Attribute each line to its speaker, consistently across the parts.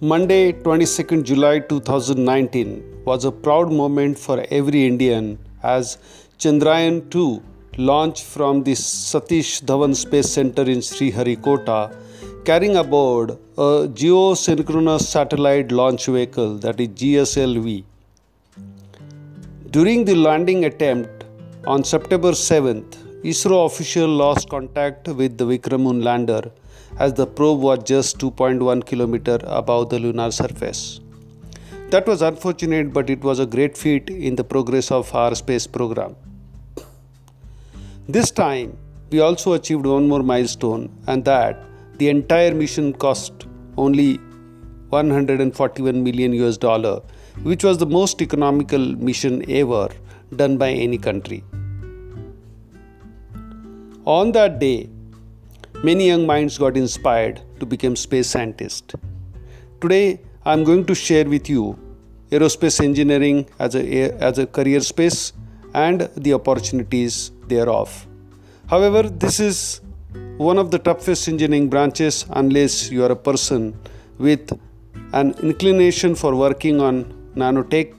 Speaker 1: Monday, 22nd July 2019 was a proud moment for every Indian as Chandrayaan 2 launched from the Satish Dhawan Space Center in Sriharikota carrying aboard a geosynchronous satellite launch vehicle that is GSLV. During the landing attempt on September 7th, ISRO official lost contact with the Vikram lander as the probe was just 2.1 km above the lunar surface. That was unfortunate, but it was a great feat in the progress of our space program. This time, we also achieved one more milestone, and that the entire mission cost only 141 million US dollar, which was the most economical mission ever done by any country. On that day, Many young minds got inspired to become space scientists. Today, I am going to share with you aerospace engineering as a, as a career space and the opportunities thereof. However, this is one of the toughest engineering branches unless you are a person with an inclination for working on nanotech,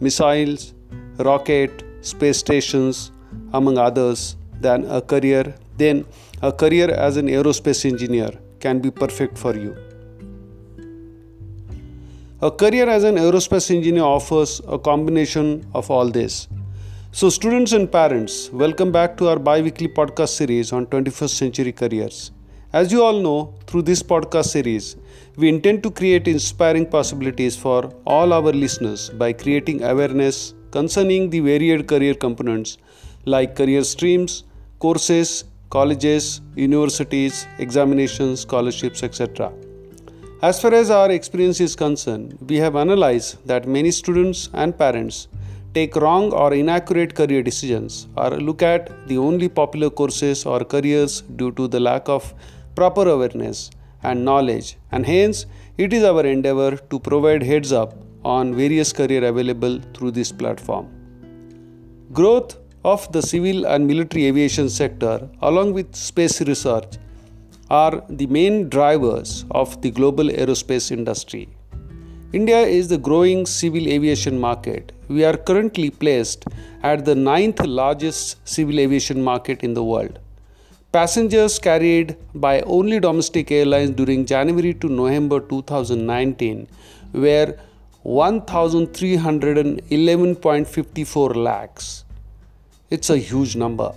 Speaker 1: missiles, rocket, space stations, among others, than a career, then a career as an aerospace engineer can be perfect for you. A career as an aerospace engineer offers a combination of all this. So, students and parents, welcome back to our bi weekly podcast series on 21st century careers. As you all know, through this podcast series, we intend to create inspiring possibilities for all our listeners by creating awareness concerning the varied career components like career streams, courses, colleges, universities, examinations, scholarships, etc. As far as our experience is concerned, we have analyzed that many students and parents take wrong or inaccurate career decisions or look at the only popular courses or careers due to the lack of proper awareness and knowledge and hence it is our endeavor to provide heads up on various career available through this platform. Growth of the civil and military aviation sector, along with space research, are the main drivers of the global aerospace industry. India is the growing civil aviation market. We are currently placed at the ninth largest civil aviation market in the world. Passengers carried by only domestic airlines during January to November 2019 were 1311.54 lakhs. It's a huge number.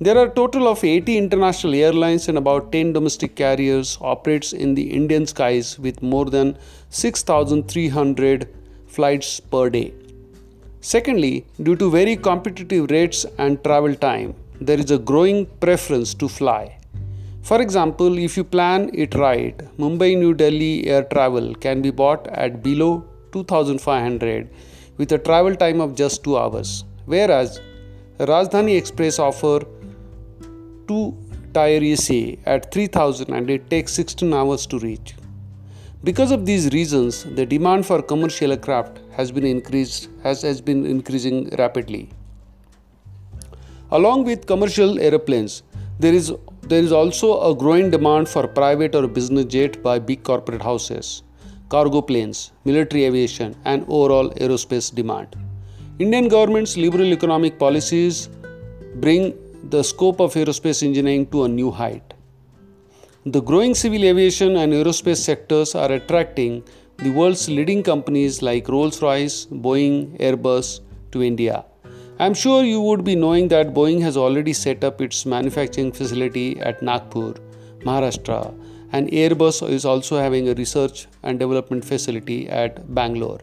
Speaker 1: There are a total of 80 international airlines and about 10 domestic carriers operates in the Indian skies with more than 6300 flights per day. Secondly, due to very competitive rates and travel time, there is a growing preference to fly. For example, if you plan it right, Mumbai New Delhi air travel can be bought at below 2500 with a travel time of just 2 hours whereas Rajdhani Express offer two tier AC at 3000 and it takes 16 hours to reach. Because of these reasons, the demand for commercial aircraft has been increased has, has been increasing rapidly. Along with commercial aeroplanes, there is there is also a growing demand for private or business jet by big corporate houses, cargo planes, military aviation, and overall aerospace demand. Indian government's liberal economic policies bring the scope of aerospace engineering to a new height. The growing civil aviation and aerospace sectors are attracting the world's leading companies like Rolls Royce, Boeing, Airbus to India. I'm sure you would be knowing that Boeing has already set up its manufacturing facility at Nagpur, Maharashtra, and Airbus is also having a research and development facility at Bangalore.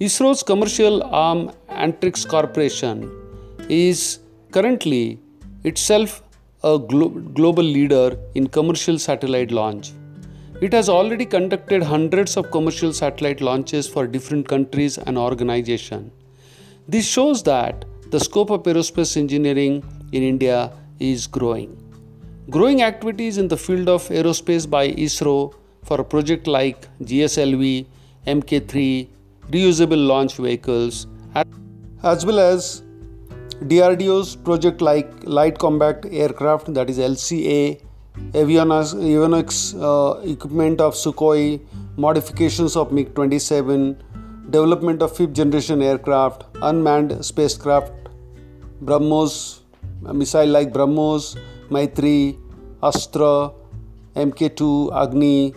Speaker 1: ISRO's commercial arm Antrix Corporation is currently itself a glo- global leader in commercial satellite launch. It has already conducted hundreds of commercial satellite launches for different countries and organizations. This shows that the scope of aerospace engineering in India is growing. Growing activities in the field of aerospace by ISRO for a project like GSLV, MK3, reusable launch vehicles, as well as DRDO's project like Light Combat Aircraft, that is LCA, avionics, avionics uh, equipment of Sukhoi, modifications of MiG 27, development of fifth generation aircraft, unmanned spacecraft, BrahMos, missile like BrahMos, Maitri, Astra, MK2, Agni,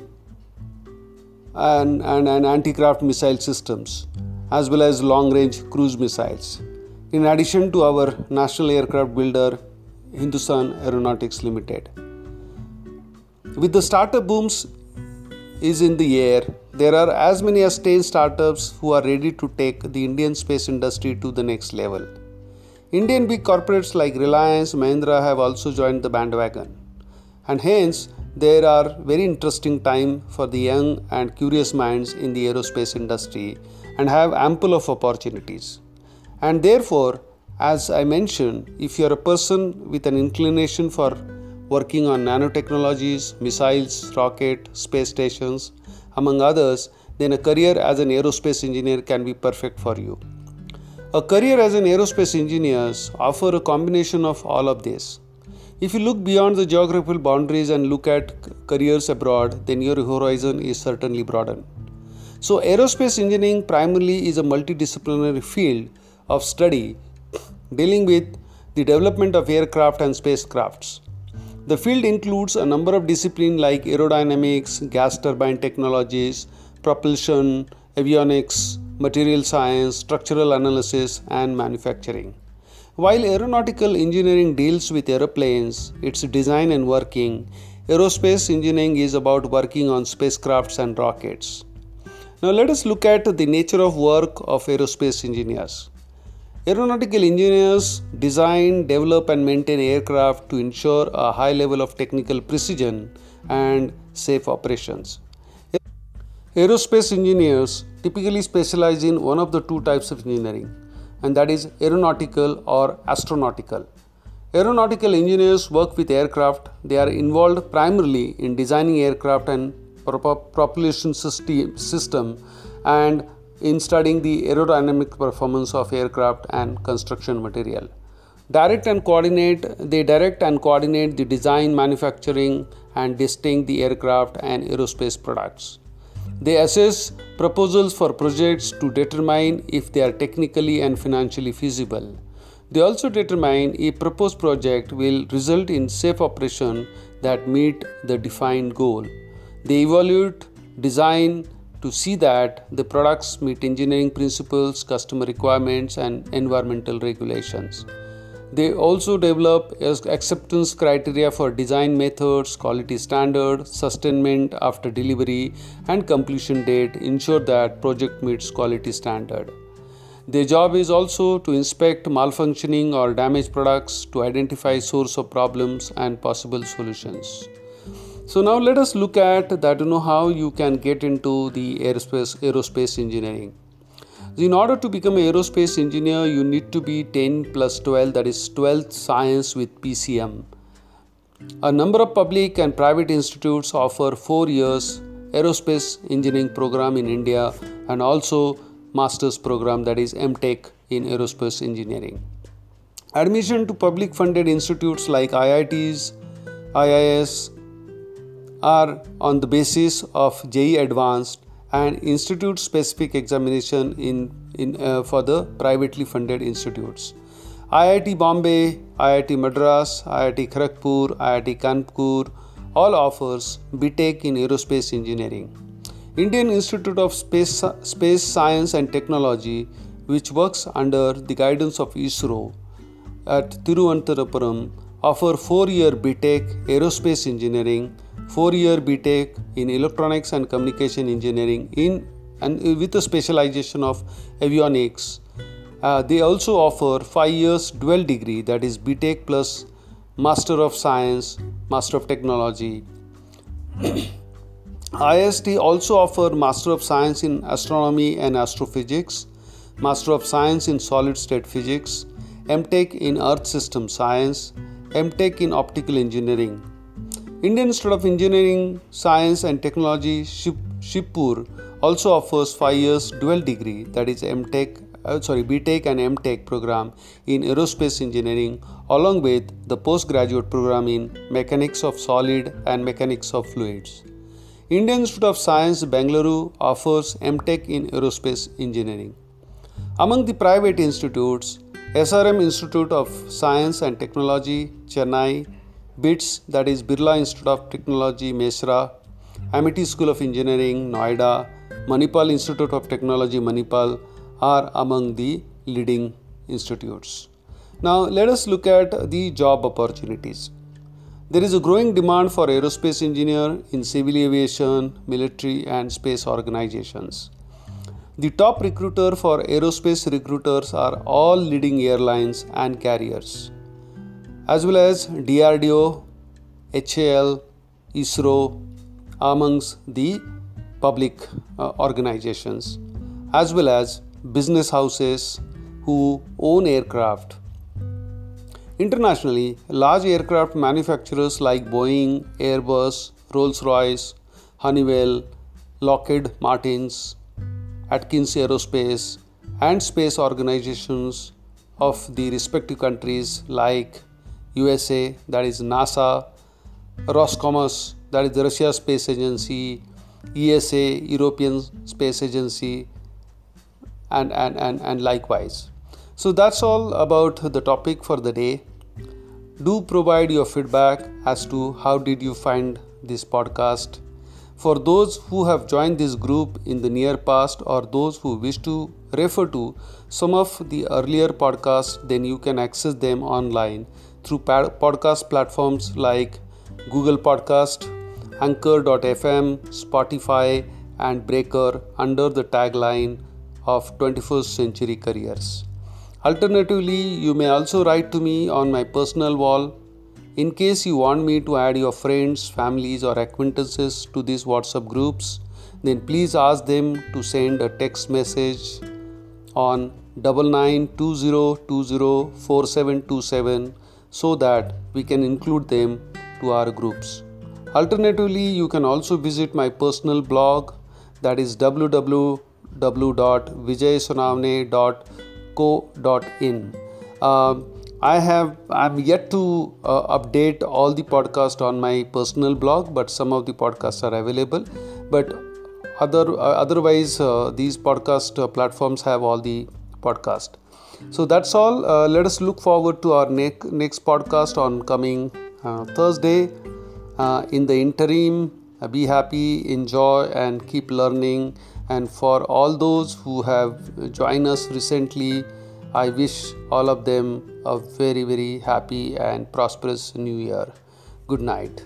Speaker 1: and, and, and anti craft missile systems, as well as long range cruise missiles. In addition to our national aircraft builder, Hindustan Aeronautics Limited. With the startup booms is in the air, there are as many as 10 startups who are ready to take the Indian space industry to the next level. Indian big corporates like Reliance, Mahindra have also joined the bandwagon. And hence, there are very interesting time for the young and curious minds in the aerospace industry and have ample of opportunities. And therefore, as I mentioned, if you are a person with an inclination for working on nanotechnologies, missiles, rocket, space stations, among others, then a career as an aerospace engineer can be perfect for you. A career as an aerospace engineer offer a combination of all of this. If you look beyond the geographical boundaries and look at careers abroad, then your horizon is certainly broadened. So, aerospace engineering primarily is a multidisciplinary field of study dealing with the development of aircraft and spacecrafts. The field includes a number of disciplines like aerodynamics, gas turbine technologies, propulsion, avionics, material science, structural analysis, and manufacturing. While aeronautical engineering deals with aeroplanes, its design and working, aerospace engineering is about working on spacecrafts and rockets. Now, let us look at the nature of work of aerospace engineers. Aeronautical engineers design, develop, and maintain aircraft to ensure a high level of technical precision and safe operations. Aerospace engineers typically specialize in one of the two types of engineering, and that is aeronautical or astronautical. Aeronautical engineers work with aircraft, they are involved primarily in designing aircraft and propulsion system and in studying the aerodynamic performance of aircraft and construction material. Direct and coordinate, they direct and coordinate the design, manufacturing, and testing the aircraft and aerospace products. They assess proposals for projects to determine if they are technically and financially feasible. They also determine if proposed project will result in safe operation that meet the defined goal. They evaluate, design, to see that the products meet engineering principles, customer requirements, and environmental regulations. They also develop acceptance criteria for design methods, quality standard, sustainment after delivery, and completion date ensure that project meets quality standard. Their job is also to inspect malfunctioning or damaged products to identify source of problems and possible solutions. So now let us look at that you know how you can get into the aerospace aerospace engineering. In order to become an aerospace engineer, you need to be 10 plus 12, that is 12th science with PCM. A number of public and private institutes offer four years aerospace engineering program in India and also master's program that is MTech in aerospace engineering. Admission to public funded institutes like IITs, IIS, are on the basis of JEE Advanced and institute specific examination in, in uh, for the privately funded institutes. IIT Bombay, IIT Madras, IIT Kharagpur, IIT Kanpur all offers BTech in aerospace engineering. Indian Institute of Space, Space Science and Technology, which works under the guidance of ISRO at Thiruvananthapuram, offer 4-year BTech Aerospace Engineering 4 year BTech in electronics and communication engineering in and with a specialization of avionics. Uh, they also offer 5 years dual degree that is BTech plus Master of Science, Master of Technology. IST also offer Master of Science in Astronomy and Astrophysics, Master of Science in Solid State Physics, MTech in Earth System Science, MTech in Optical Engineering. Indian Institute of Engineering, Science and Technology, Shibpur also offers 5 years dual degree that is MTech uh, sorry BTech and MTech program in aerospace engineering along with the postgraduate program in mechanics of solid and mechanics of fluids. Indian Institute of Science Bangalore offers MTech in aerospace engineering. Among the private institutes, SRM Institute of Science and Technology Chennai, BITS that is Birla Institute of Technology Mesra, Amity School of Engineering Noida, Manipal Institute of Technology Manipal are among the leading institutes. Now let us look at the job opportunities. There is a growing demand for aerospace engineer in civil aviation, military and space organizations. The top recruiter for aerospace recruiters are all leading airlines and carriers, as well as DRDO, HAL, ISRO, amongst the public uh, organizations, as well as business houses who own aircraft. Internationally, large aircraft manufacturers like Boeing, Airbus, Rolls Royce, Honeywell, Lockheed Martins, Atkins Aerospace, and space organizations of the respective countries like USA, that is NASA, Roscosmos, that is the Russia Space Agency, ESA, European Space Agency, and, and, and, and likewise. So that's all about the topic for the day. Do provide your feedback as to how did you find this podcast for those who have joined this group in the near past or those who wish to refer to some of the earlier podcasts, then you can access them online through podcast platforms like Google Podcast, Anchor.fm, Spotify, and Breaker under the tagline of 21st Century Careers. Alternatively, you may also write to me on my personal wall in case you want me to add your friends, families, or acquaintances to these WhatsApp groups, then please ask them to send a text message on 9920204727 so that we can include them to our groups. Alternatively, you can also visit my personal blog that is www.vijaysunavne.co.in. Uh, I have I'm yet to uh, update all the podcast on my personal blog, but some of the podcasts are available. But other uh, otherwise, uh, these podcast uh, platforms have all the podcast. So that's all. Uh, let us look forward to our next next podcast on coming uh, Thursday. in the interim, be happy, enjoy, and keep learning. And for all those who have joined us recently I wish all of them a very, very happy and prosperous new year. Good night.